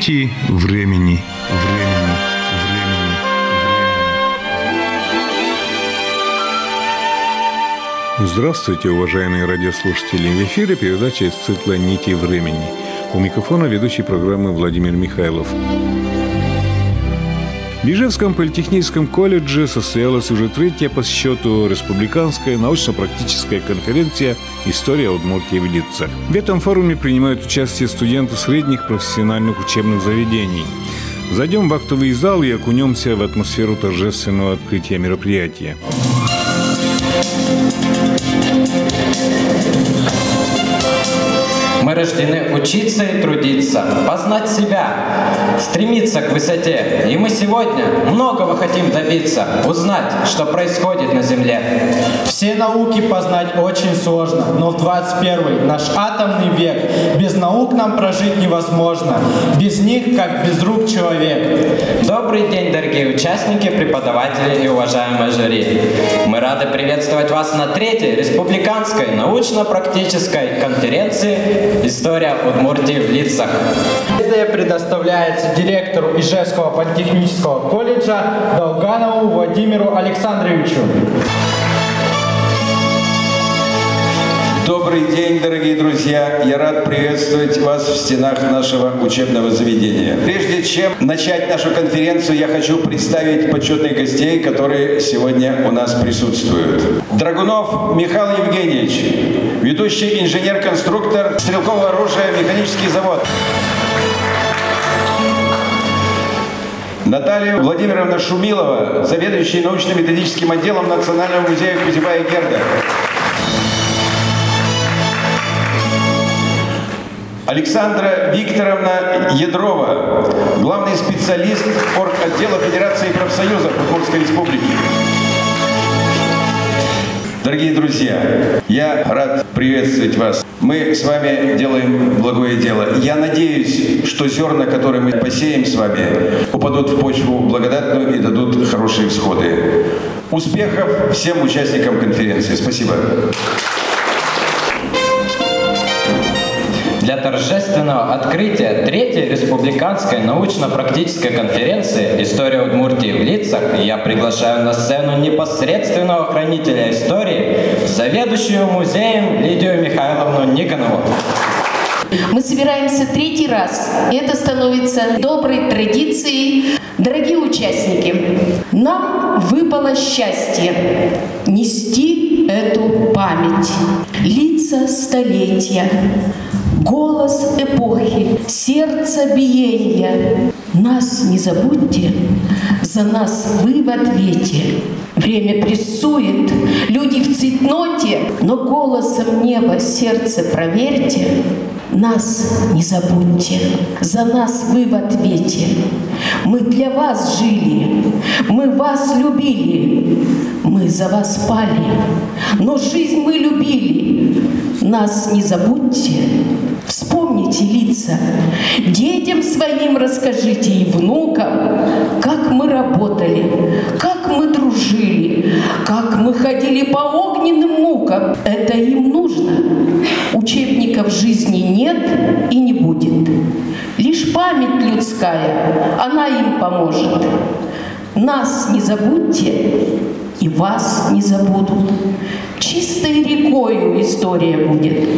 Нити времени. Времени. Времени. Здравствуйте, уважаемые радиослушатели! В эфире передача из цикла «Нити времени». У микрофона ведущий программы Владимир Михайлов. В Ижевском политехническом колледже состоялась уже третья по счету республиканская научно-практическая конференция «История Удмуртии в лицах». В этом форуме принимают участие студенты средних профессиональных учебных заведений. Зайдем в актовый зал и окунемся в атмосферу торжественного открытия мероприятия. Рождены учиться и трудиться, познать себя, стремиться к высоте. И мы сегодня многого хотим добиться, узнать, что происходит на Земле. Все науки познать очень сложно, но в 21 наш атомный век без наук нам прожить невозможно. Без них, как без рук человек. Добрый день, дорогие участники, преподаватели и уважаемые жюри. Мы рады приветствовать вас на третьей республиканской научно-практической конференции История Удмуртии в лицах. Приветствие предоставляется директору Ижевского политехнического колледжа Долганову Владимиру Александровичу. Добрый день, дорогие друзья! Я рад приветствовать вас в стенах нашего учебного заведения. Прежде чем начать нашу конференцию, я хочу представить почетных гостей, которые сегодня у нас присутствуют. Драгунов Михаил Евгеньевич, ведущий инженер-конструктор стрелкового оружия «Механический завод». Наталья Владимировна Шумилова, заведующий научно-методическим отделом Национального музея Кузева и Герда. Александра Викторовна Ядрова, главный специалист отдела Федерации профсоюзов Удмуртской Республики. Дорогие друзья, я рад приветствовать вас. Мы с вами делаем благое дело. Я надеюсь, что зерна, которые мы посеем с вами, упадут в почву благодатную и дадут хорошие всходы. Успехов всем участникам конференции. Спасибо. Для торжественного открытия Третьей Республиканской научно-практической конференции «История Удмуртии в лицах» я приглашаю на сцену непосредственного хранителя истории, заведующую музеем Лидию Михайловну Никонову. Мы собираемся третий раз. Это становится доброй традицией. Дорогие участники, нам выпало счастье нести эту память. Лица столетия, голос эпохи, сердце биения. Нас не забудьте, за нас вы в ответе. Время прессует, люди в цветноте, но голосом неба сердце проверьте. Нас не забудьте, за нас вы в ответе. Мы для вас жили, мы вас любили, мы за вас спали, но жизнь мы любили. Нас не забудьте, вспомните лица, детям своим расскажите и внукам, как мы работали, как мы дружили, как мы ходили по огненным мукам. Это им нужно. Учебников жизни нет и не будет. Лишь память людская, она им поможет. Нас не забудьте, и вас не забудут. Чистой рекою история будет.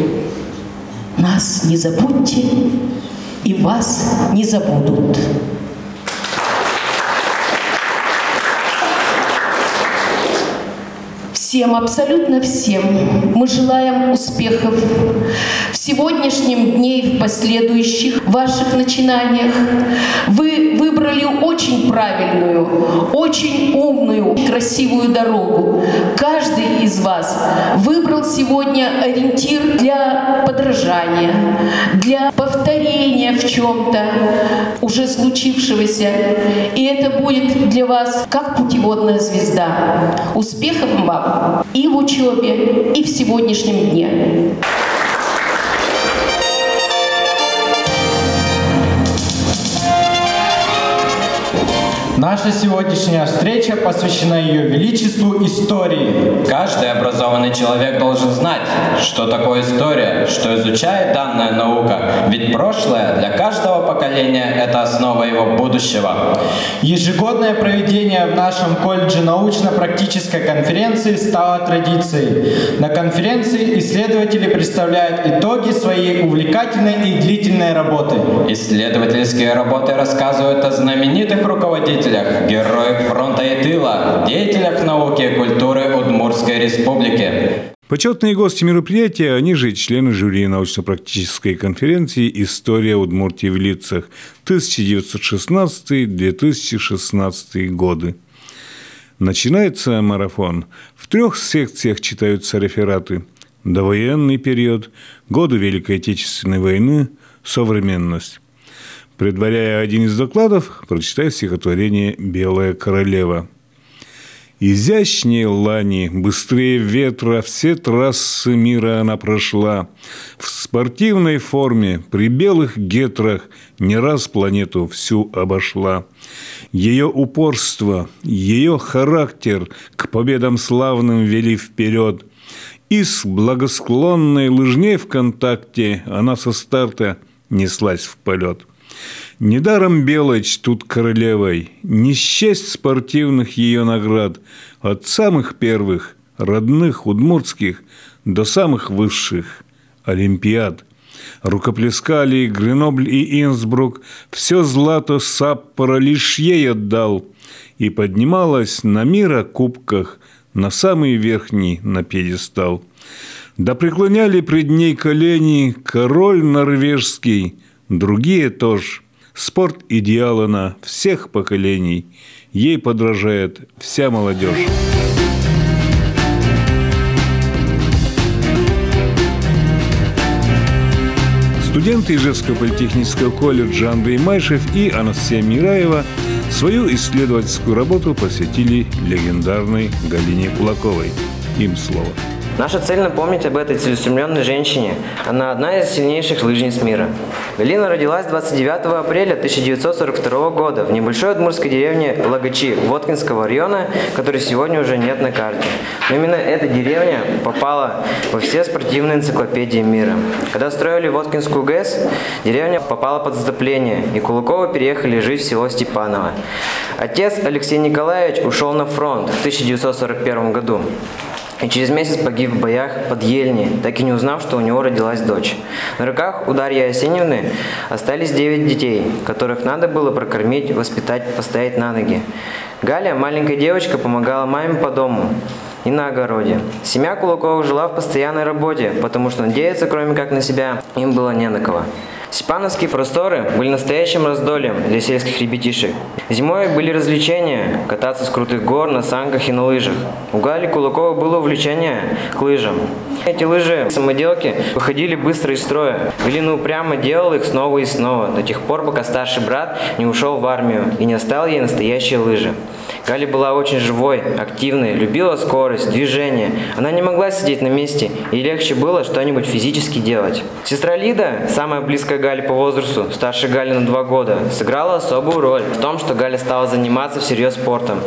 Нас не забудьте, и вас не забудут. Всем, абсолютно всем мы желаем успехов в сегодняшнем дне и в последующих ваших начинаниях. Вы выбрали очень правильную, очень умную, красивую дорогу. Каждый из вас выбрал сегодня ориентир для подражания, для повторения в чем-то уже случившегося. И это будет для вас как путеводная звезда. Успехов вам и в учебе, и в сегодняшнем дне. Наша сегодняшняя встреча посвящена ее величеству истории. Каждый образованный человек должен знать, что такое история, что изучает данная наука, ведь прошлое для каждого поколения – это основа его будущего. Ежегодное проведение в нашем колледже научно-практической конференции стало традицией. На конференции исследователи представляют итоги своей увлекательной и длительной работы. Исследовательские работы рассказывают о знаменитых руководителях, героях фронта и тыла, деятелях науки и культуры Удмуртской республики. Почетные гости мероприятия, они же члены жюри научно-практической конференции «История Удмуртии в лицах» 1916-2016 годы. Начинается марафон. В трех секциях читаются рефераты. Довоенный период, годы Великой Отечественной войны, современность. Предваряя один из докладов, прочитаю стихотворение «Белая королева». Изящнее лани, быстрее ветра, все трассы мира она прошла. В спортивной форме, при белых гетрах, не раз планету всю обошла. Ее упорство, ее характер к победам славным вели вперед. И с благосклонной лыжней в контакте она со старта неслась в полет. Недаром белой чтут королевой, не счесть спортивных ее наград, от самых первых, родных, удмуртских, до самых высших – Олимпиад. Рукоплескали Гренобль и Инсбрук, все злато Саппора лишь ей отдал, и поднималась на мира кубках на самый верхний на пьедестал. Да преклоняли пред ней колени король норвежский, другие тоже – Спорт идеал она всех поколений. Ей подражает вся молодежь. Студенты Ижевского политехнического колледжа Андрей Майшев и Анастасия Мираева свою исследовательскую работу посвятили легендарной Галине Кулаковой. Им слово. Наша цель напомнить об этой целеустремленной женщине. Она одна из сильнейших лыжниц мира. Галина родилась 29 апреля 1942 года в небольшой адмурской деревне Лагачи Воткинского района, которой сегодня уже нет на карте. Но именно эта деревня попала во все спортивные энциклопедии мира. Когда строили Воткинскую ГЭС, деревня попала под затопление, и Кулаковы переехали жить в село Степаново. Отец Алексей Николаевич ушел на фронт в 1941 году и через месяц погиб в боях под Ельни, так и не узнав, что у него родилась дочь. На руках у Дарьи Осеневны остались девять детей, которых надо было прокормить, воспитать, поставить на ноги. Галя, маленькая девочка, помогала маме по дому и на огороде. Семья Кулаковых жила в постоянной работе, потому что надеяться, кроме как на себя, им было не на кого. Степановские просторы были настоящим раздольем для сельских ребятишек. Зимой были развлечения – кататься с крутых гор на санках и на лыжах. У Гали Кулакова было увлечение к лыжам. Эти лыжи, самоделки, выходили быстро из строя. Галина упрямо делала их снова и снова, до тех пор, пока старший брат не ушел в армию и не оставил ей настоящие лыжи. Галя была очень живой, активной, любила скорость, движение. Она не могла сидеть на месте, и легче было что-нибудь физически делать. Сестра Лида, самая близкая Галя по возрасту, старше Гали на два года, сыграла особую роль в том, что Галя стала заниматься всерьез спортом.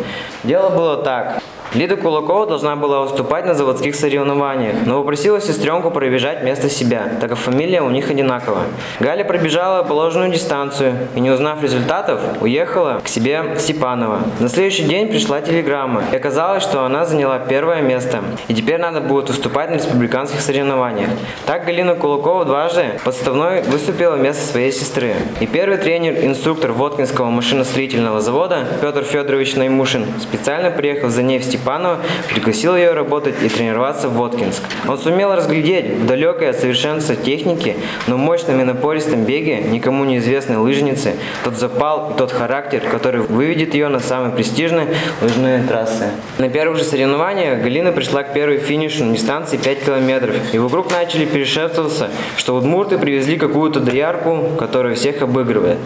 Дело было так. Лида Кулакова должна была выступать на заводских соревнованиях, но попросила сестренку пробежать вместо себя, так как фамилия у них одинакова. Галя пробежала положенную дистанцию и, не узнав результатов, уехала к себе в Степаново. На следующий день пришла телеграмма, и оказалось, что она заняла первое место, и теперь надо будет выступать на республиканских соревнованиях. Так Галина Кулакова дважды подставной выступила вместо своей сестры. И первый тренер-инструктор Воткинского машиностроительного завода Петр Федорович Наймушин специально приехал за ней в Степаново Степанова пригласил ее работать и тренироваться в Воткинск. Он сумел разглядеть в далекой от совершенства техники, но мощном и напористом беге никому неизвестной лыжницы тот запал и тот характер, который выведет ее на самые престижные лыжные трассы. На первых же соревнованиях Галина пришла к первой финишу на дистанции 5 километров, и вокруг начали перешептываться, что удмурты привезли какую-то доярку, которая всех обыгрывает.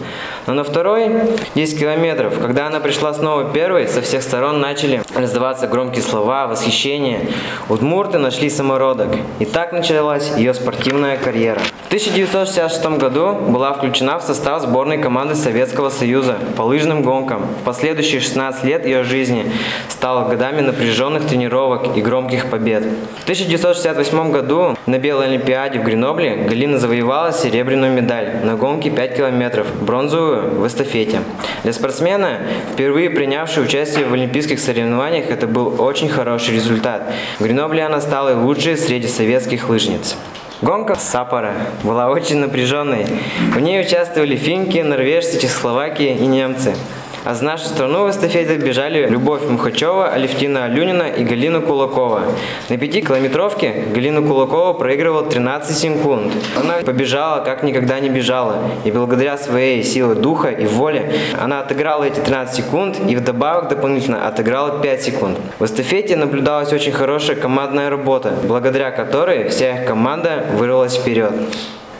Но на второй 10 километров, когда она пришла снова первой, со всех сторон начали раздаваться громкие слова, восхищение. Удмурты нашли самородок. И так началась ее спортивная карьера. В 1966 году была включена в состав сборной команды Советского Союза по лыжным гонкам. В последующие 16 лет ее жизни стало годами напряженных тренировок и громких побед. В 1968 году на Белой Олимпиаде в Гренобле Галина завоевала серебряную медаль на гонке 5 километров, бронзовую в эстафете. Для спортсмена, впервые принявшей участие в олимпийских соревнованиях, это был очень хороший результат. Она стала лучшей среди советских лыжниц. Гонка Сапора была очень напряженной. В ней участвовали финки, норвежцы, чехословаки и немцы. А за нашу страну в эстафете бежали Любовь Мухачева, Алевтина Алюнина и Галина Кулакова. На пятикилометровке Галина Кулакова проигрывала 13 секунд. Она побежала, как никогда не бежала. И благодаря своей силе духа и воле она отыграла эти 13 секунд и вдобавок дополнительно отыграла 5 секунд. В эстафете наблюдалась очень хорошая командная работа, благодаря которой вся их команда вырвалась вперед.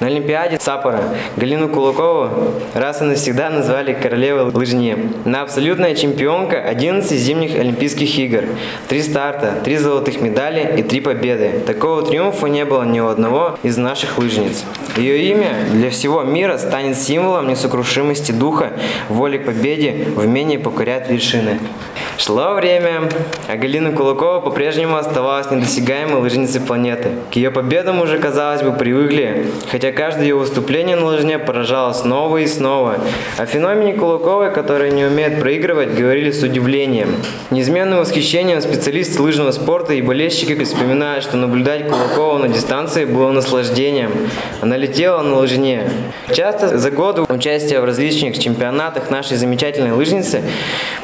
На Олимпиаде Сапора Галину Кулакову раз и навсегда назвали королевой лыжни. Она абсолютная чемпионка 11 зимних Олимпийских игр. Три старта, три золотых медали и три победы. Такого триумфа не было ни у одного из наших лыжниц. Ее имя для всего мира станет символом несокрушимости духа, воли к победе, в умении покорять вершины. Шло время, а Галина Кулакова по-прежнему оставалась недосягаемой лыжницей планеты. К ее победам уже, казалось бы, привыкли, хотя каждое ее выступление на лыжне поражало снова и снова. О феномене Кулаковой, которая не умеет проигрывать, говорили с удивлением. Неизменным восхищением специалисты лыжного спорта и болельщики вспоминают, что наблюдать Кулакову на дистанции было наслаждением. Она летела на лыжне. Часто за годы участия в различных чемпионатах нашей замечательной лыжницы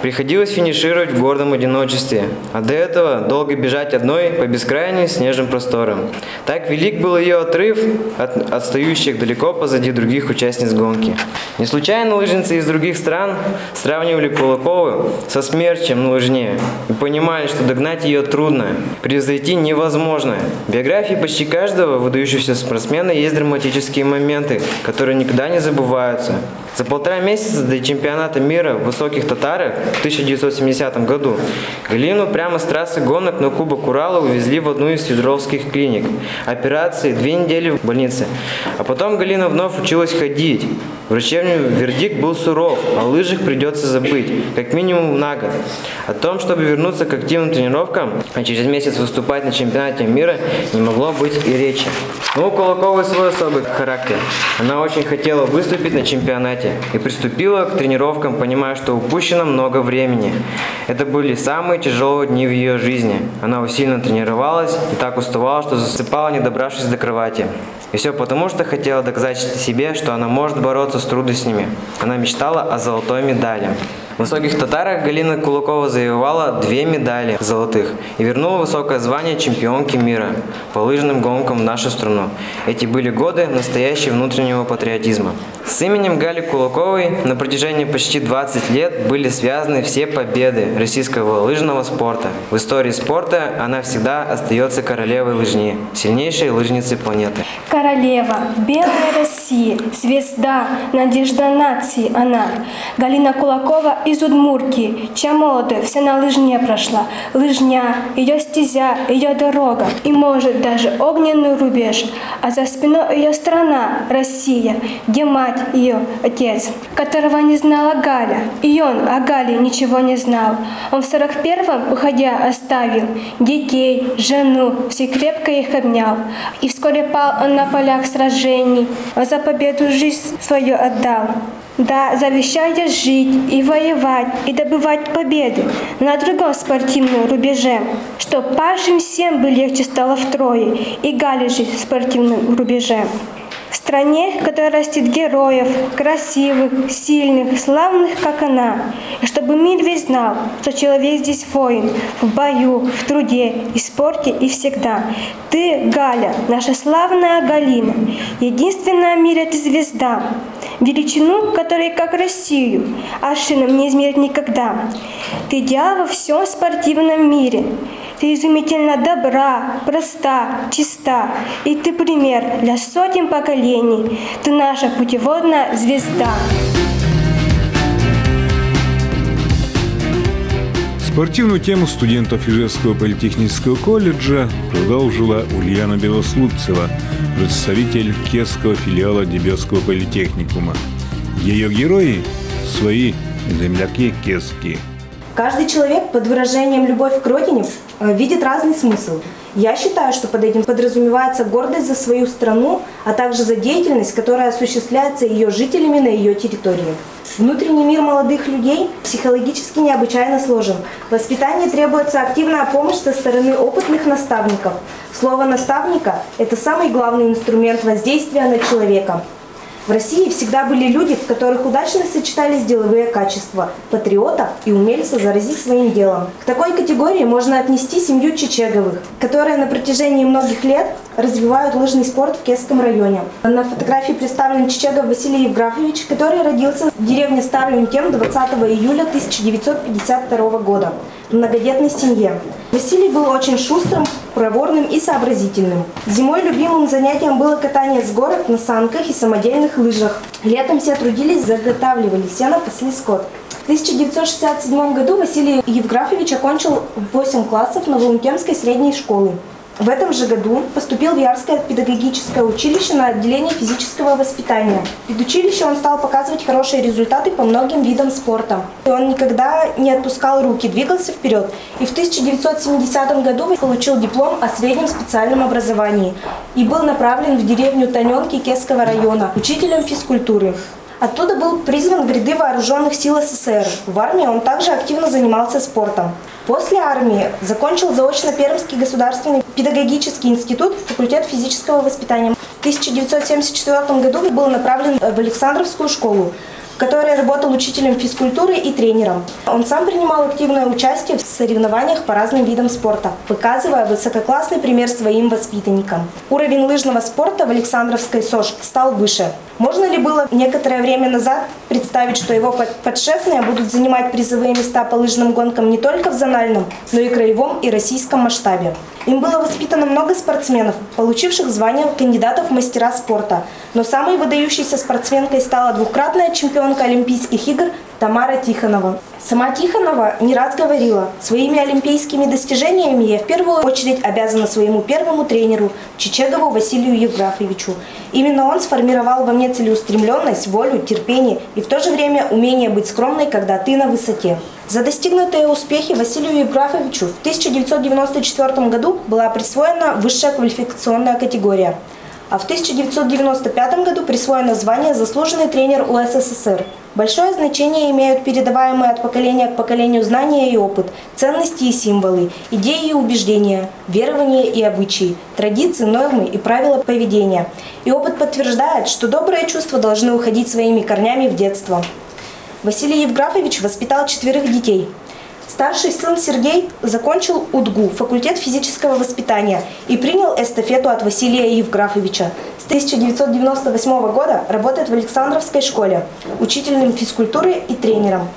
приходилось финишировать в гордом одиночестве, а до этого долго бежать одной по бескрайним снежным просторам. Так велик был ее отрыв от отстающих далеко позади других участниц гонки. Не случайно лыжницы из других стран сравнивали Кулакову со смерчем на лыжне и понимали, что догнать ее трудно, превзойти невозможно. В биографии почти каждого выдающегося спортсмена есть драматические моменты, которые никогда не забываются. За полтора месяца до чемпионата мира в высоких татарах в 1970 году Галину прямо с трассы гонок на Кубок Урала увезли в одну из сидровских клиник. Операции, две недели в больнице. А потом Галина вновь училась ходить. Врачебный вердикт был суров, о лыжах придется забыть, как минимум на год. О том, чтобы вернуться к активным тренировкам, а через месяц выступать на чемпионате мира, не могло быть и речи. Но у Кулаковой свой особый характер. Она очень хотела выступить на чемпионате и приступила к тренировкам, понимая, что упущено много времени. Это были самые тяжелые дни в ее жизни. Она усиленно тренировалась и так уставала, что засыпала, не добравшись до кровати. И все потому, что хотела доказать себе, что она может бороться с трудностями. Она мечтала о золотой медали. В высоких татарах Галина Кулакова завоевала две медали золотых и вернула высокое звание чемпионки мира по лыжным гонкам в нашу страну. Эти были годы настоящего внутреннего патриотизма. С именем Гали Кулаковой на протяжении почти 20 лет были связаны все победы российского лыжного спорта. В истории спорта она всегда остается королевой лыжни, сильнейшей лыжницей планеты. Королева, белая Россия, звезда, надежда нации она. Галина Кулакова из Удмуртии, чья молодость вся на лыжне прошла. Лыжня, ее стезя, ее дорога и, может, даже огненный рубеж. А за спиной ее страна, Россия, где мать ее, отец, которого не знала Галя. И он о Гале ничего не знал. Он в сорок первом, уходя, оставил детей, жену, все крепко их обнял. И вскоре пал он на полях сражений, а за победу жизнь свою отдал. Да, завещая жить и воевать, и добывать победы на другом спортивном рубеже, что павшим всем бы легче стало втрое, и Гале жить в спортивном рубеже. В стране, которая растит героев, красивых, сильных, славных, как она. И чтобы мир весь знал, что человек здесь воин, в бою, в труде, и спорте, и всегда. Ты, Галя, наша славная Галина, единственная в мире ты звезда, величину, которой как Россию, аршином не измерить никогда. Ты идеал во всем спортивном мире. Ты изумительно добра, проста, чиста, и ты пример для сотен поколений. Ты наша путеводная звезда. Спортивную тему студентов Ижевского политехнического колледжа продолжила Ульяна Белослудцева, представитель Кесского филиала Дебесского политехникума. Ее герои – свои земляки Кесские. Каждый человек под выражением «любовь к родине» э, видит разный смысл. Я считаю, что под этим подразумевается гордость за свою страну, а также за деятельность, которая осуществляется ее жителями на ее территории. Внутренний мир молодых людей психологически необычайно сложен. В воспитании требуется активная помощь со стороны опытных наставников. Слово «наставника» – это самый главный инструмент воздействия на человека – в России всегда были люди, в которых удачно сочетались деловые качества – патриота и умельца заразить своим делом. К такой категории можно отнести семью Чечеговых, которые на протяжении многих лет развивают лыжный спорт в Кесском районе. На фотографии представлен Чечегов Василий Евграфович, который родился в деревне Старый Унтем 20 июля 1952 года в многодетной семье. Василий был очень шустрым, проворным и сообразительным. Зимой любимым занятием было катание с горок на санках и самодельных лыжах. Летом все трудились, заготавливали сено, пасли скот. В 1967 году Василий Евграфович окончил 8 классов Новоумкемской средней школы. В этом же году поступил в Ярское педагогическое училище на отделение физического воспитания. В педучилище он стал показывать хорошие результаты по многим видам спорта. И он никогда не отпускал руки, двигался вперед. И в 1970 году получил диплом о среднем специальном образовании и был направлен в деревню Таненки Кесского района учителем физкультуры. Оттуда был призван в ряды вооруженных сил СССР. В армии он также активно занимался спортом. После армии закончил заочно Пермский государственный педагогический институт, факультет физического воспитания. В 1974 году был направлен в Александровскую школу, в которой работал учителем физкультуры и тренером. Он сам принимал активное участие в соревнованиях по разным видам спорта, показывая высококлассный пример своим воспитанникам. Уровень лыжного спорта в Александровской СОЖ стал выше. Можно ли было некоторое время назад представить, что его подшефные будут занимать призовые места по лыжным гонкам не только в зональном, но и краевом и российском масштабе? Им было воспитано много спортсменов, получивших звание кандидатов в мастера спорта. Но самой выдающейся спортсменкой стала двукратная чемпионка Олимпийских игр Тамара Тихонова. Сама Тихонова не раз говорила, своими олимпийскими достижениями я в первую очередь обязана своему первому тренеру Чечегову Василию Евграфовичу. Именно он сформировал во мне целеустремленность, волю, терпение и в то же время умение быть скромной, когда ты на высоте. За достигнутые успехи Василию Евграфовичу в 1994 году была присвоена высшая квалификационная категория – а в 1995 году присвоено звание «Заслуженный тренер УССР». Большое значение имеют передаваемые от поколения к поколению знания и опыт, ценности и символы, идеи и убеждения, верования и обычаи, традиции, нормы и правила поведения. И опыт подтверждает, что добрые чувства должны уходить своими корнями в детство. Василий Евграфович воспитал четверых детей – Старший сын Сергей закончил УДГУ, факультет физического воспитания, и принял эстафету от Василия Евграфовича. С 1998 года работает в Александровской школе, учительным физкультуры и тренером.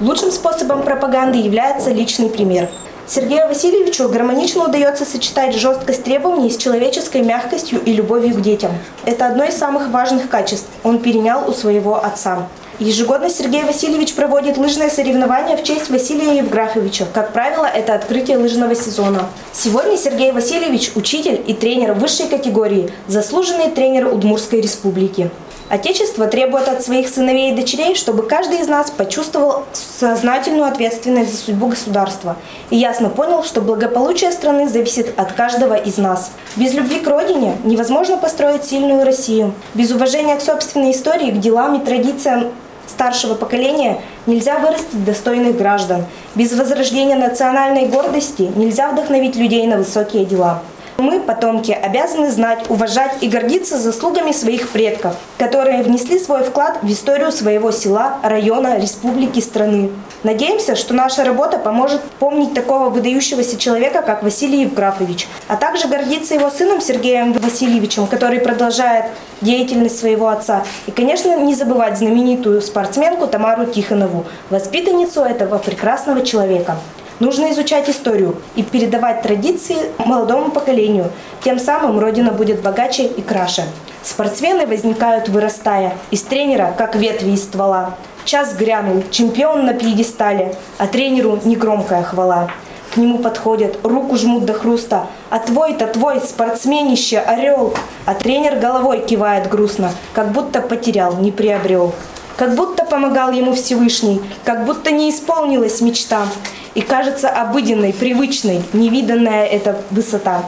Лучшим способом пропаганды является личный пример. Сергею Васильевичу гармонично удается сочетать жесткость требований с человеческой мягкостью и любовью к детям. Это одно из самых важных качеств он перенял у своего отца. Ежегодно Сергей Васильевич проводит лыжные соревнования в честь Василия Евграфовича. Как правило, это открытие лыжного сезона. Сегодня Сергей Васильевич – учитель и тренер высшей категории, заслуженный тренер Удмурской республики. Отечество требует от своих сыновей и дочерей, чтобы каждый из нас почувствовал сознательную ответственность за судьбу государства и ясно понял, что благополучие страны зависит от каждого из нас. Без любви к родине невозможно построить сильную Россию. Без уважения к собственной истории, к делам и традициям старшего поколения нельзя вырастить достойных граждан. Без возрождения национальной гордости нельзя вдохновить людей на высокие дела. Мы, потомки, обязаны знать, уважать и гордиться заслугами своих предков, которые внесли свой вклад в историю своего села, района, республики, страны. Надеемся, что наша работа поможет помнить такого выдающегося человека, как Василий Евграфович, а также гордиться его сыном Сергеем Васильевичем, который продолжает деятельность своего отца. И, конечно, не забывать знаменитую спортсменку Тамару Тихонову, воспитанницу этого прекрасного человека. Нужно изучать историю и передавать традиции молодому поколению. Тем самым Родина будет богаче и краше. Спортсмены возникают вырастая из тренера, как ветви из ствола. Час грянул, чемпион на пьедестале, а тренеру негромкая хвала. К нему подходят, руку жмут до хруста. А твой-то твой, спортсменище, орел. А тренер головой кивает грустно, как будто потерял, не приобрел. Как будто помогал ему Всевышний, как будто не исполнилась мечта. И кажется обыденной, привычной, невиданная эта высота.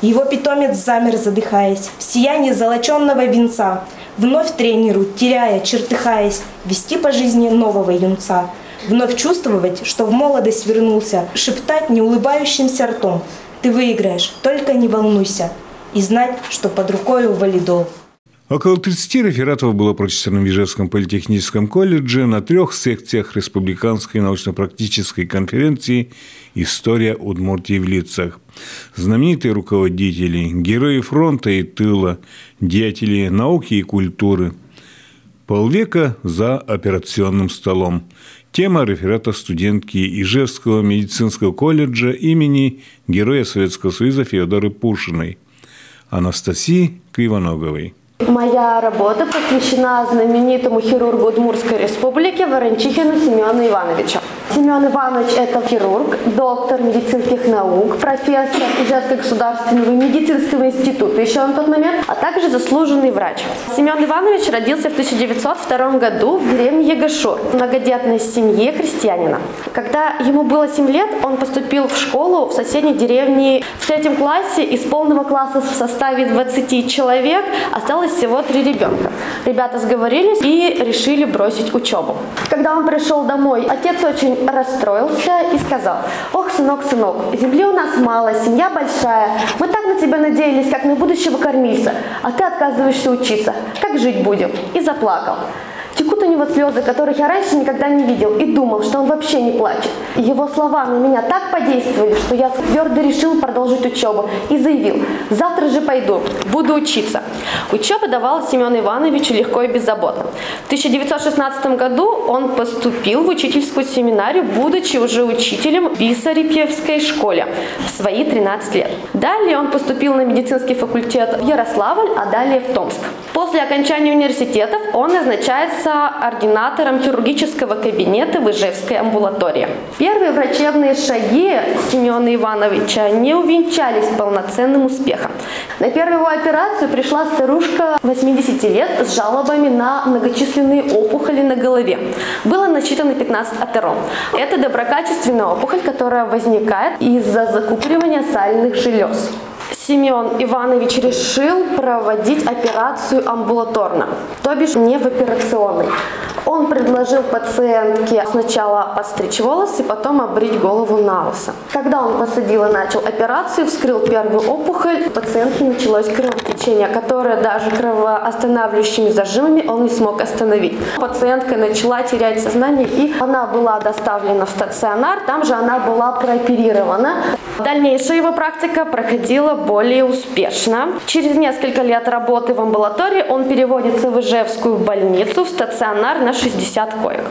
Его питомец замер, задыхаясь, в сиянии золоченного венца. Вновь тренеру, теряя, чертыхаясь, вести по жизни нового юнца. Вновь чувствовать, что в молодость вернулся, шептать неулыбающимся ртом. Ты выиграешь, только не волнуйся. И знать, что под рукой валидол. Около 30 рефератов было прочитано в Ижевском политехническом колледже на трех секциях Республиканской научно-практической конференции «История Удмуртии в лицах». Знаменитые руководители, герои фронта и тыла, деятели науки и культуры. Полвека за операционным столом. Тема реферата студентки Ижевского медицинского колледжа имени Героя Советского Союза Феодоры Пушиной Анастасии Кривоноговой. Моя работа посвящена знаменитому хирургу Удмуртской республики Ворончихину Семену Ивановичу. Семен Иванович – это хирург, доктор медицинских наук, профессор Ижевского государственного медицинского института еще на тот момент, а также заслуженный врач. Семен Иванович родился в 1902 году в деревне Ягошур, в многодетной семье христианина. Когда ему было 7 лет, он поступил в школу в соседней деревне. В третьем классе из полного класса в составе 20 человек осталось всего три ребенка. Ребята сговорились и решили бросить учебу. Когда он пришел домой, отец очень расстроился и сказал, ох, сынок, сынок, земли у нас мало, семья большая, мы так на тебя надеялись, как на будущего кормильца, а ты отказываешься учиться, как жить будем? И заплакал. У него слезы, которых я раньше никогда не видел, и думал, что он вообще не плачет. Его слова на меня так подействовали, что я твердо решил продолжить учебу и заявил, завтра же пойду, буду учиться. Учеба давалась Семену Ивановичу легко и беззаботно. В 1916 году он поступил в учительскую семинарию, будучи уже учителем в Бисарипьевской школе в свои 13 лет. Далее он поступил на медицинский факультет в Ярославль, а далее в Томск. После окончания университетов он назначается ординатором хирургического кабинета в Ижевской амбулатории. Первые врачебные шаги Семена Ивановича не увенчались полноценным успехом. На первую операцию пришла старушка 80 лет с жалобами на многочисленные опухоли на голове. Было насчитано 15 атером. Это доброкачественная опухоль, которая возникает из-за закупоривания сальных желез. Семен Иванович решил проводить операцию амбулаторно, то бишь не в операционной. Он предложил пациентке сначала постричь волосы, потом обрить голову на лысо. Когда он посадил и начал операцию, вскрыл первую опухоль, у пациентки началось кровотечение, которое даже кровоостанавливающими зажимами он не смог остановить. Пациентка начала терять сознание, и она была доставлена в стационар, там же она была прооперирована. Дальнейшая его практика проходила более успешно. Через несколько лет работы в амбулатории он переводится в Ижевскую больницу, в стационар на 60 коек.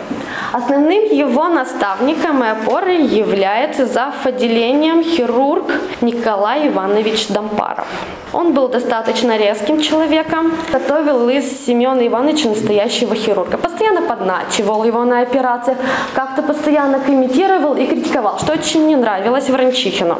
Основным его наставником и опорой является зав. отделением хирург Николай Иванович Дампаров. Он был достаточно резким человеком, готовил из Семена Ивановича настоящего хирурга. Постоянно подначивал его на операциях, как-то постоянно комментировал и критиковал, что очень не нравилось Вранчихину.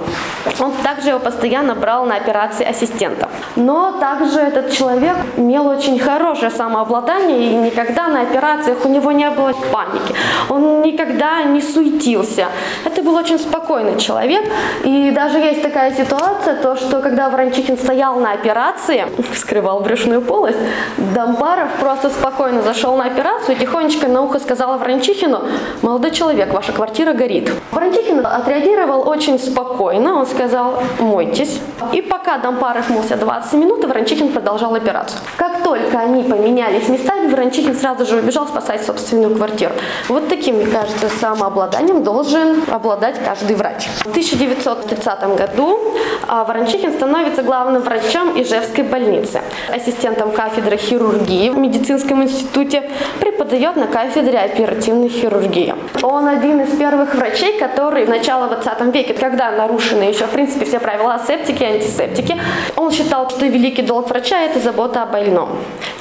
Он также его постоянно брал на операции ассистентов. Но также этот человек имел очень хорошее самообладание и никогда на операциях у него не было паники. Он никогда не суетился. Это был очень спокойный человек. И даже есть такая ситуация, то что когда Вранчихин стоял на операции, вскрывал брюшную полость, Дамбаров просто спокойно зашел на операцию и тихонечко на ухо сказал Вранчихину, молодой человек, ваша квартира горит. Вранчихин отреагировал очень спокойно, он сказал, мойтесь. И пока Дампаров мылся 20 минут, Вранчихин продолжал операцию. Как только они поменялись местами, Вранчихин сразу же убежал спасать собственную квартиру. Вот таким, мне кажется, самообладанием должен обладать каждый врач. В 1930 году Ворончихин становится главным врачом Ижевской больницы, ассистентом кафедры хирургии в медицинском институте, преподает на кафедре оперативной хирургии. Он один из первых врачей, который в начале 20 веке, когда нарушены еще, в принципе, все правила асептики и антисептики, он считал, что великий долг врача – это забота о больном.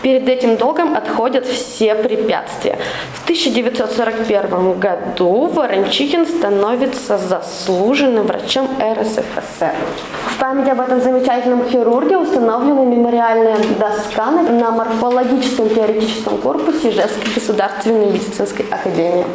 Перед этим долгом отходят все препятствия. В 1941 году Ворончихин становится заслуженным врачом РСФСР. В память об этом замечательном хирурге установлена мемориальная доска на морфологическом теоретическом корпусе Ижевской государственной медицинской академии.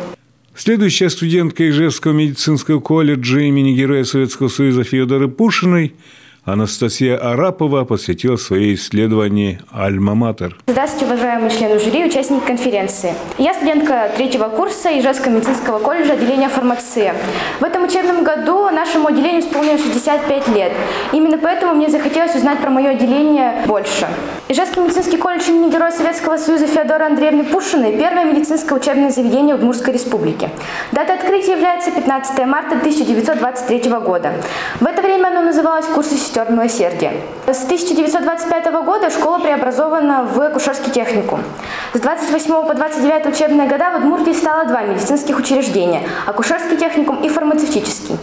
Следующая студентка Ижевского медицинского колледжа имени Героя Советского Союза Федоры Пушиной – Анастасия Арапова посвятила свои исследования «Альма-Матер». Здравствуйте, уважаемые члены жюри, участники конференции. Я студентка третьего курса Ижевского медицинского колледжа отделения фармации. В этом учебном году нашему отделению исполнилось 65 лет. Именно поэтому мне захотелось узнать про мое отделение больше. Ижевский медицинский колледж имени Героя Советского Союза Феодора Андреевны Пушиной – первое медицинское учебное заведение Удмуртской республики. Дата открытия является 15 марта 1923 года. В это время оно называлось «Курсы сестер милосердия». С 1925 года школа преобразована в акушерский техникум. С 28 по 29 учебные года в Удмуртии стало два медицинских учреждения – акушерский техникум и фармацевтический.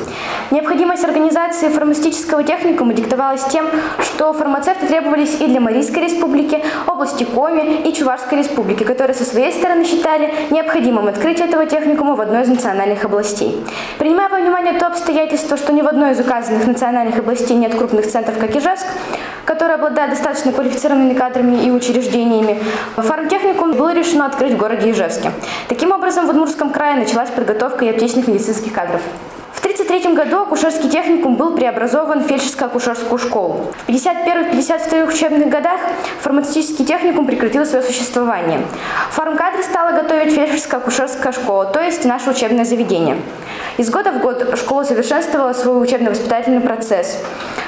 Необходимость организации фармацевтического техникума диктовалась тем, что фармацевты требовались и для Марийской республики, области Коми и Чувашской республики, которые со своей стороны считали необходимым открыть этого техникума в одной из национальных областей. Принимая во внимание то обстоятельство, что ни в одной из указанных национальных областей нет крупных центров, как Ижевск, который обладает достаточно квалифицированными кадрами и учреждениями, фармтехникум было решено открыть в городе Ижевске. Таким образом, в Удмуртском крае началась подготовка и аптечных медицинских кадров. В 1933 году акушерский техникум был преобразован в фельдшерско-акушерскую школу. В 1951-1952 учебных годах фармацевтический техникум прекратил свое существование. Фармкадры стала готовить фельдшерско-акушерская школа, то есть наше учебное заведение. Из года в год школа совершенствовала свой учебно-воспитательный процесс,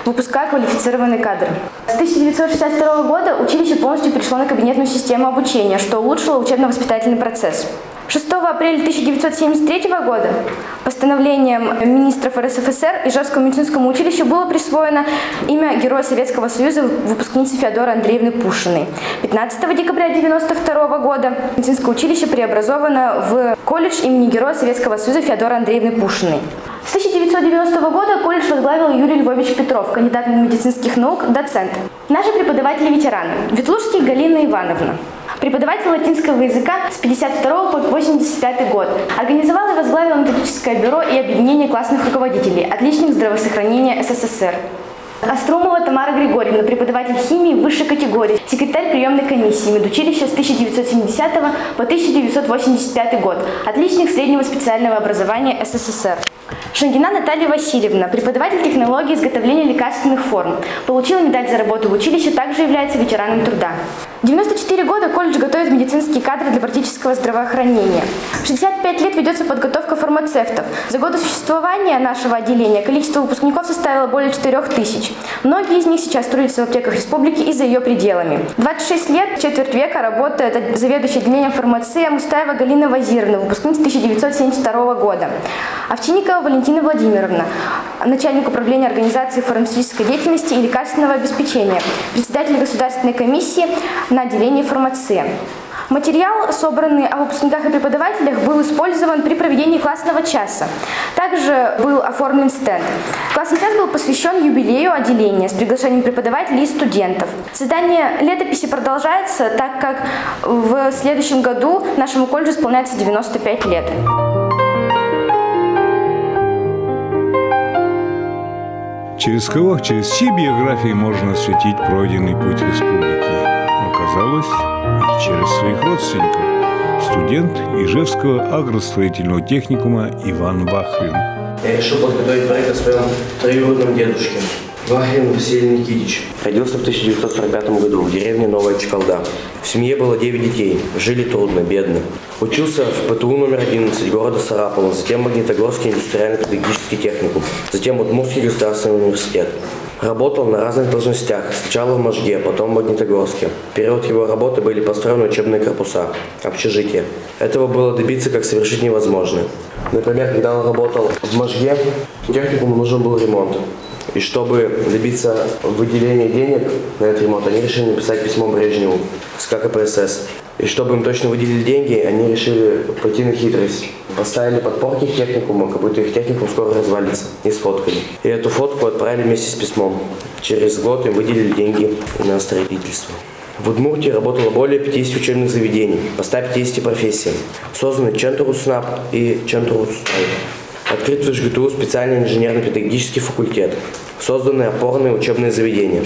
выпуская квалифицированные кадры. С 1962 года училище полностью перешло на кабинетную систему обучения, что улучшило учебно-воспитательный процесс. 6 апреля 1973 года постановлением министров РСФСР Ижевскому медицинскому училищу было присвоено имя Героя Советского Союза выпускницы Феодоры Андреевны Пушиной. 15 декабря 1992 года медицинское училище преобразовано в колледж имени Героя Советского Союза Феодоры Андреевны Пушиной. С 1990 года колледж возглавил Юрий Львович Петров, кандидат медицинских наук, доцент. Наши преподаватели-ветераны. Ветлужский Галина Ивановна. Преподаватель латинского языка с 52 по 85 год. Организовал и возглавил методическое бюро и объединение классных руководителей, отличник здравоохранения СССР. Острумова Тамара Григорьевна, преподаватель химии высшей категории, секретарь приемной комиссии медучилища с 1970 по 1985 год, отличник среднего специального образования СССР. Шангина Наталья Васильевна, преподаватель технологии изготовления лекарственных форм. Получила медаль за работу в училище, также является ветераном труда. 94 года колледж готовит медицинские кадры для практического здравоохранения. 65 лет ведется подготовка фармацевтов. За годы существования нашего отделения количество выпускников составило более 4 тысяч. Многие из них сейчас трудятся в аптеках республики и за ее пределами. 26 лет, четверть века работает заведующий отделением фармации Мустаева Галина Вазировна, выпускница 1972 года. Овчинникова Валентина Владимировна, начальник управления организации фармацевтической деятельности и лекарственного обеспечения, председатель Государственной комиссии на отделении фармации. Материал, собранный о выпускниках и преподавателях, был использован при проведении классного часа. Также был оформлен стенд. Классный час был посвящен юбилею отделения с приглашением преподавателей и студентов. Создание летописи продолжается, так как в следующем году нашему колледжу исполняется 95 лет. Через кого, через чьи биографии можно осветить пройденный путь республики? Оказалось, через своих родственников. Студент Ижевского агростроительного техникума Иван Бахрин. Я решил подготовить проект о своем троюродном дедушке. Вахрин Василий Никитич. Родился в 1945 году в деревне Новая Чкалда. В семье было 9 детей. Жили трудно, бедно. Учился в ПТУ номер 11 города Сарапова, затем Магнитогорский индустриально-педагогический техникум, затем Удмуртский государственный университет. Работал на разных должностях, сначала в Можге, потом в Магнитогорске. В период его работы были построены учебные корпуса, общежития. Этого было добиться, как совершить невозможно. Например, когда он работал в Можге, техникуму нужен был ремонт. И чтобы добиться выделения денег на этот ремонт, они решили написать письмо Брежневу с КПСС. И чтобы им точно выделили деньги, они решили пойти на хитрость. Поставили подпорки к техникуму, как будто их техникум скоро развалится. И сфоткали. И эту фотку отправили вместе с письмом. Через год им выделили деньги на строительство. В Удмуртии работало более 50 учебных заведений по 150 профессиям. Созданы Центр УСНАП и Центр УСНАП. Открыт в ЖГТУ специальный инженерно-педагогический факультет. Созданы опорные учебные заведения.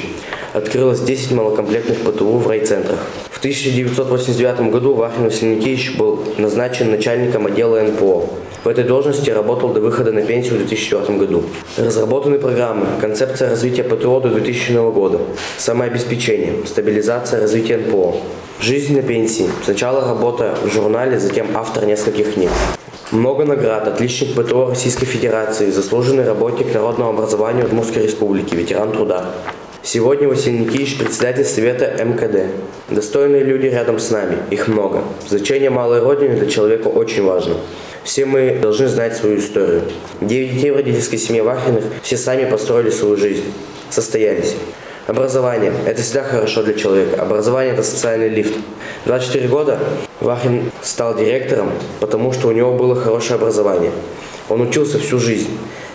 Открылось 10 малокомплектных ПТУ в райцентрах. В 1989 году Вахин Василий Никитич был назначен начальником отдела НПО. В этой должности работал до выхода на пенсию в 2004 году. Разработаны программы, концепция развития ПТО до 2000 года, самообеспечение, стабилизация развития НПО, жизнь на пенсии, сначала работа в журнале, затем автор нескольких книг. Много наград, отличник ПТО Российской Федерации, заслуженный работник народного образования Удмуртской Республики, ветеран труда. Сегодня Василий Никитич председатель Совета МКД. Достойные люди рядом с нами, их много. Значение малой родины для человека очень важно. Все мы должны знать свою историю. Девять детей в родительской семье Вахиных все сами построили свою жизнь, состоялись. Образование – это всегда хорошо для человека. Образование – это социальный лифт. 24 года Вахин стал директором, потому что у него было хорошее образование. Он учился всю жизнь.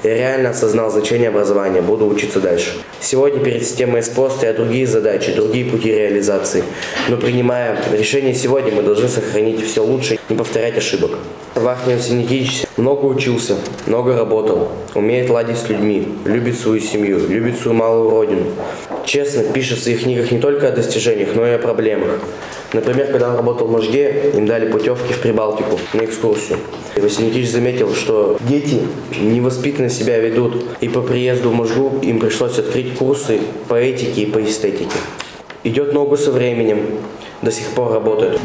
Я реально осознал значение образования, буду учиться дальше. Сегодня перед системой СПО стоят другие задачи, другие пути реализации. Но принимая решение сегодня, мы должны сохранить все лучшее, не повторять ошибок. Вахнин Синикич много учился, много работал, умеет ладить с людьми, любит свою семью, любит свою малую родину. Честно пишет в своих книгах не только о достижениях, но и о проблемах. Например, когда он работал в Можге, им дали путевки в Прибалтику на экскурсию. И Василий заметил, что дети невоспитанно себя ведут, и по приезду в Можгу им пришлось открыть курсы по этике и по эстетике. Идет ногу со временем, до сих пор работает.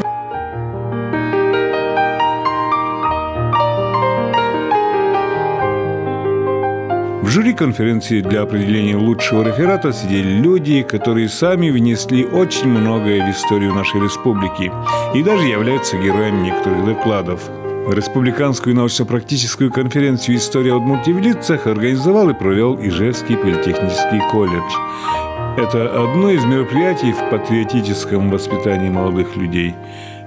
Жюри конференции для определения лучшего реферата сидели люди, которые сами внесли очень многое в историю нашей республики и даже являются героями некоторых докладов. Республиканскую научно-практическую конференцию «История Удмуртии в лицах» организовал и провел Ижевский политехнический колледж. Это одно из мероприятий в патриотическом воспитании молодых людей.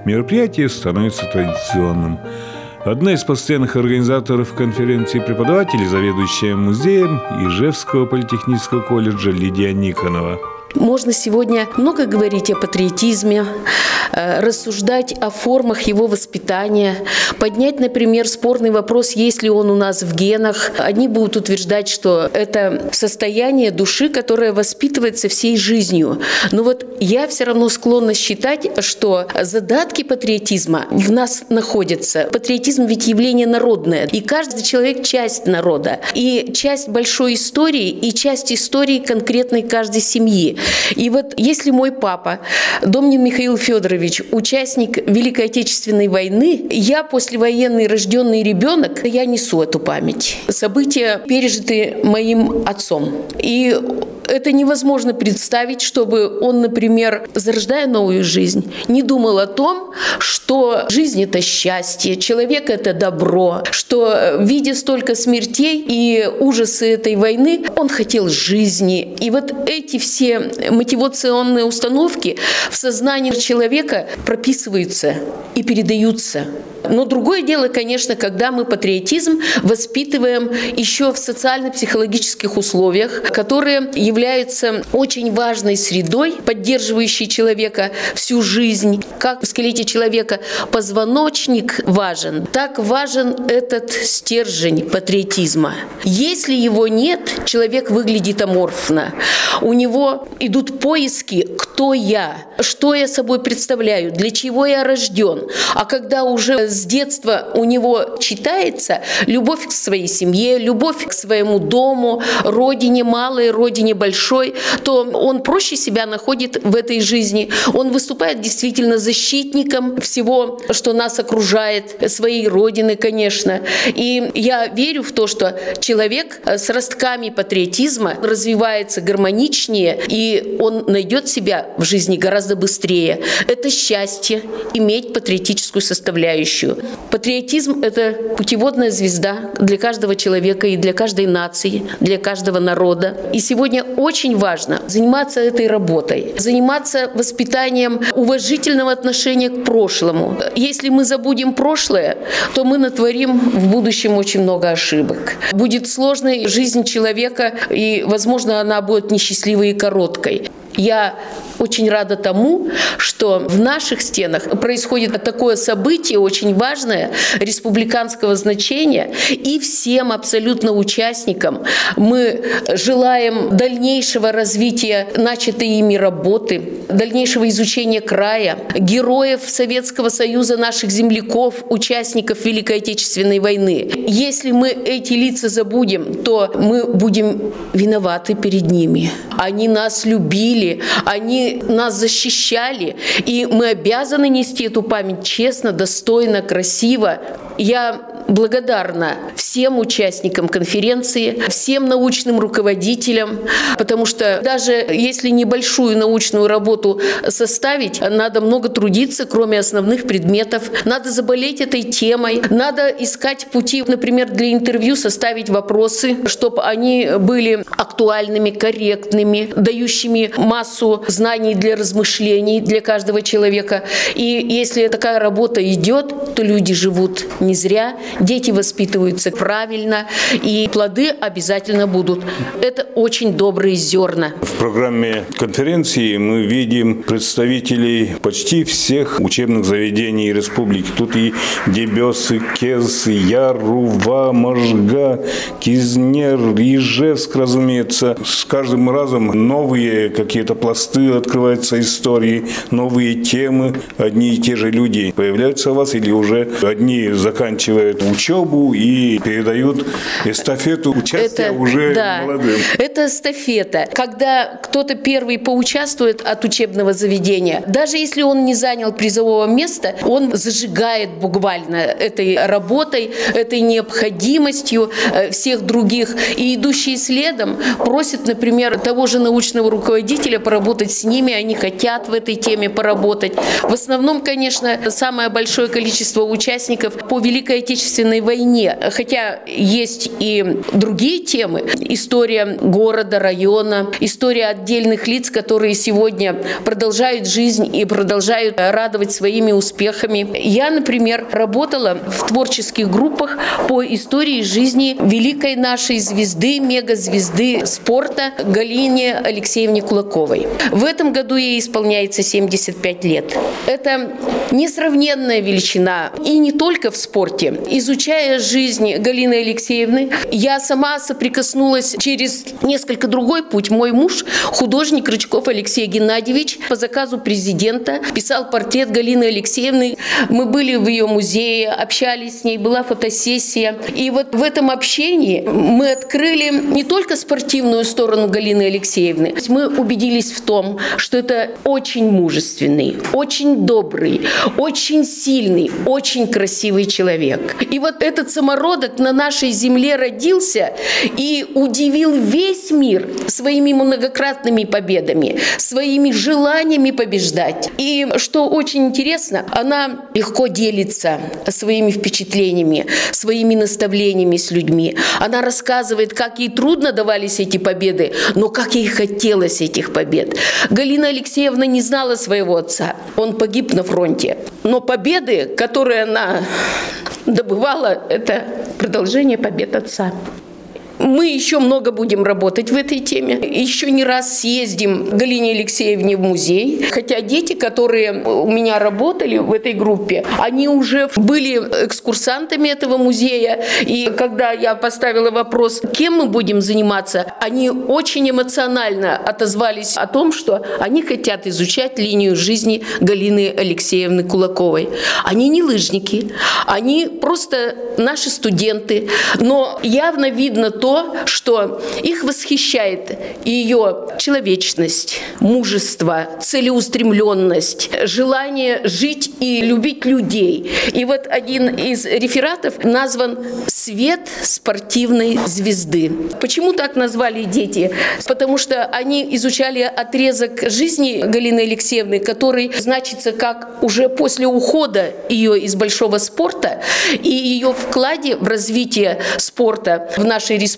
Мероприятие становится традиционным – Одна из постоянных организаторов конференции преподавателей, заведующая музеем Ижевского политехнического колледжа Лидия Никонова – можно сегодня много говорить о патриотизме, э, рассуждать о формах его воспитания, поднять, например, спорный вопрос, есть ли он у нас в генах. Одни будут утверждать, что это состояние души, которое воспитывается всей жизнью. Но вот я все равно склонна считать, что задатки патриотизма в нас находятся. Патриотизм ведь явление народное, и каждый человек часть народа, и часть большой истории, и часть истории конкретной каждой семьи. И вот если мой папа, Домнин Михаил Федорович, участник Великой Отечественной войны, я послевоенный рожденный ребенок, я несу эту память. События пережиты моим отцом. И это невозможно представить, чтобы он, например, зарождая новую жизнь, не думал о том, что жизнь – это счастье, человек – это добро, что, видя столько смертей и ужасы этой войны, он хотел жизни. И вот эти все мотивационные установки в сознании человека прописываются и передаются. Но другое дело, конечно, когда мы патриотизм воспитываем еще в социально-психологических условиях, которые являются очень важной средой, поддерживающей человека всю жизнь. Как в скелете человека позвоночник важен, так важен этот стержень патриотизма. Если его нет, человек выглядит аморфно. У него идут поиски, кто я, что я собой представляю, для чего я рожден. А когда уже с детства у него читается любовь к своей семье, любовь к своему дому, родине малой, родине большой, то он проще себя находит в этой жизни. Он выступает действительно защитником всего, что нас окружает, своей родины, конечно. И я верю в то, что человек с ростками патриотизма развивается гармоничнее, и он найдет себя в жизни гораздо быстрее. Это счастье иметь патриотическую составляющую. Патриотизм – это путеводная звезда для каждого человека и для каждой нации, для каждого народа. И сегодня очень важно заниматься этой работой, заниматься воспитанием уважительного отношения к прошлому. Если мы забудем прошлое, то мы натворим в будущем очень много ошибок. Будет сложной жизнь человека, и, возможно, она будет несчастливой и короткой. Я очень рада тому, что в наших стенах происходит такое событие очень важное, республиканского значения, и всем абсолютно участникам мы желаем дальнейшего развития начатой ими работы, дальнейшего изучения края, героев Советского Союза, наших земляков, участников Великой Отечественной войны. Если мы эти лица забудем, то мы будем виноваты перед ними. Они нас любили, они нас защищали, и мы обязаны нести эту память честно, достойно, красиво. Я благодарна всем участникам конференции, всем научным руководителям, потому что даже если небольшую научную работу составить, надо много трудиться, кроме основных предметов. Надо заболеть этой темой, надо искать пути, например, для интервью составить вопросы, чтобы они были актуальными, корректными, дающими массу знаний для размышлений для каждого человека. И если такая работа идет, то люди живут не зря, дети воспитываются правильно, и плоды обязательно будут. Это очень добрые зерна. В программе конференции мы видим представителей почти всех учебных заведений республики. Тут и Дебесы, Кез, Ярува, Можга, Кизнер, Ижевск, разумеется. С каждым разом новые какие-то пласты открываются истории, новые темы. Одни и те же люди появляются у вас или уже одни заканчивают учебу и передают эстафету участия это, уже да, молодым. Это эстафета. Когда кто-то первый поучаствует от учебного заведения, даже если он не занял призового места, он зажигает буквально этой работой, этой необходимостью э, всех других. И идущие следом просят, например, того же научного руководителя поработать с ними, они хотят в этой теме поработать. В основном, конечно, самое большое количество участников по Великой Отечественной Отечественной войне. Хотя есть и другие темы. История города, района, история отдельных лиц, которые сегодня продолжают жизнь и продолжают радовать своими успехами. Я, например, работала в творческих группах по истории жизни великой нашей звезды, мегазвезды спорта Галине Алексеевне Кулаковой. В этом году ей исполняется 75 лет. Это несравненная величина и не только в спорте. Изучение изучая жизнь Галины Алексеевны, я сама соприкоснулась через несколько другой путь. Мой муж, художник Рычков Алексей Геннадьевич, по заказу президента писал портрет Галины Алексеевны. Мы были в ее музее, общались с ней, была фотосессия. И вот в этом общении мы открыли не только спортивную сторону Галины Алексеевны, мы убедились в том, что это очень мужественный, очень добрый, очень сильный, очень красивый человек. И вот этот самородок на нашей земле родился и удивил весь мир своими многократными победами, своими желаниями побеждать. И что очень интересно, она легко делится своими впечатлениями, своими наставлениями с людьми. Она рассказывает, как ей трудно давались эти победы, но как ей хотелось этих побед. Галина Алексеевна не знала своего отца. Он погиб на фронте. Но победы, которые она добывала это продолжение побед отца. Мы еще много будем работать в этой теме. Еще не раз съездим к Галине Алексеевне в музей. Хотя дети, которые у меня работали в этой группе, они уже были экскурсантами этого музея. И когда я поставила вопрос, кем мы будем заниматься, они очень эмоционально отозвались о том, что они хотят изучать линию жизни Галины Алексеевны Кулаковой. Они не лыжники, они просто наши студенты. Но явно видно то, что их восхищает ее человечность, мужество, целеустремленность, желание жить и любить людей. И вот один из рефератов назван «Свет спортивной звезды». Почему так назвали дети? Потому что они изучали отрезок жизни Галины Алексеевны, который значится как уже после ухода ее из большого спорта и ее вкладе в развитие спорта в нашей республике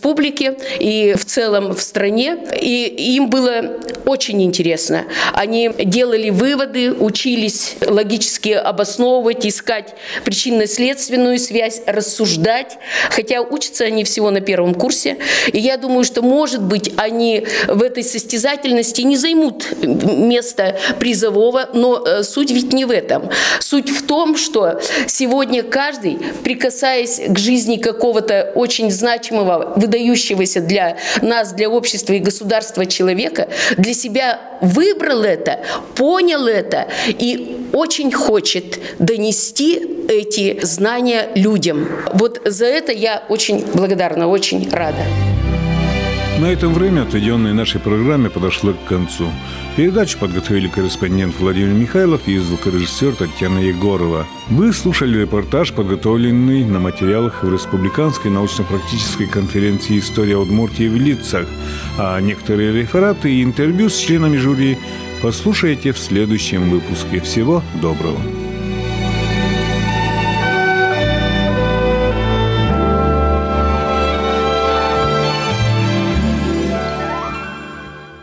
и в целом в стране. И им было очень интересно. Они делали выводы, учились логически обосновывать, искать причинно-следственную связь, рассуждать. Хотя учатся они всего на первом курсе. И я думаю, что, может быть, они в этой состязательности не займут место призового, но э, суть ведь не в этом. Суть в том, что сегодня каждый, прикасаясь к жизни какого-то очень значимого, выдающегося для нас, для общества и государства человека, для себя выбрал это, понял это и очень хочет донести эти знания людям. Вот за это я очень благодарна, очень рада. На этом время, отведенное нашей программе, подошло к концу. Передачу подготовили корреспондент Владимир Михайлов и звукорежиссер Татьяна Егорова. Вы слушали репортаж, подготовленный на материалах в Республиканской научно-практической конференции «История Удмуртии в лицах», а некоторые рефераты и интервью с членами жюри послушайте в следующем выпуске. Всего доброго!